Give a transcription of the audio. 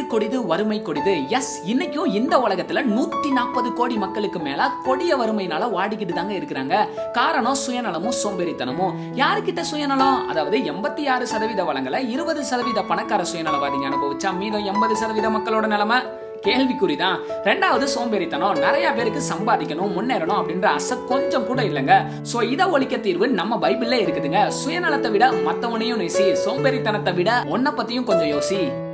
வீடு கொடிது வறுமை கொடிது. எஸ் இன்னைக்கும் இந்த உலகத்துல நூத்தி நாற்பது கோடி மக்களுக்கு மேல கொடிய வறுமையினால வாடிக்கிட்டு தாங்க இருக்கிறாங்க. காரணம் சுயநலமும் சோம்பேறித்தனமும். யாருக்கிட்ட சுயநலம்? அதாவது எண்பத்தி ஆறு சதவீத வளங்களை இருபது சதவீத பணக்கார சுயநலவாதிங்க அனுபவிச்சா மீதம் எண்பது சதவீத மக்களோட நிலைமை? கேள்விக்குறிதான். ரெண்டாவது சோம்பேறித்தனம். நிறைய பேருக்கு சம்பாதிக்கணும் முன்னேறணும் அப்படின்ற அசை கொஞ்சம் கூட இல்லைங்க. சோ இத ஒழிக்க தீர்வு நம்ம பைபிள்ல இருக்குதுங்க. சுயநலத்தை விட மத்தவனையும் நேசி சோம்பேறித்தனத்தை விட ஒன்ன பத்தியும் கொஞ்சம் யோசி.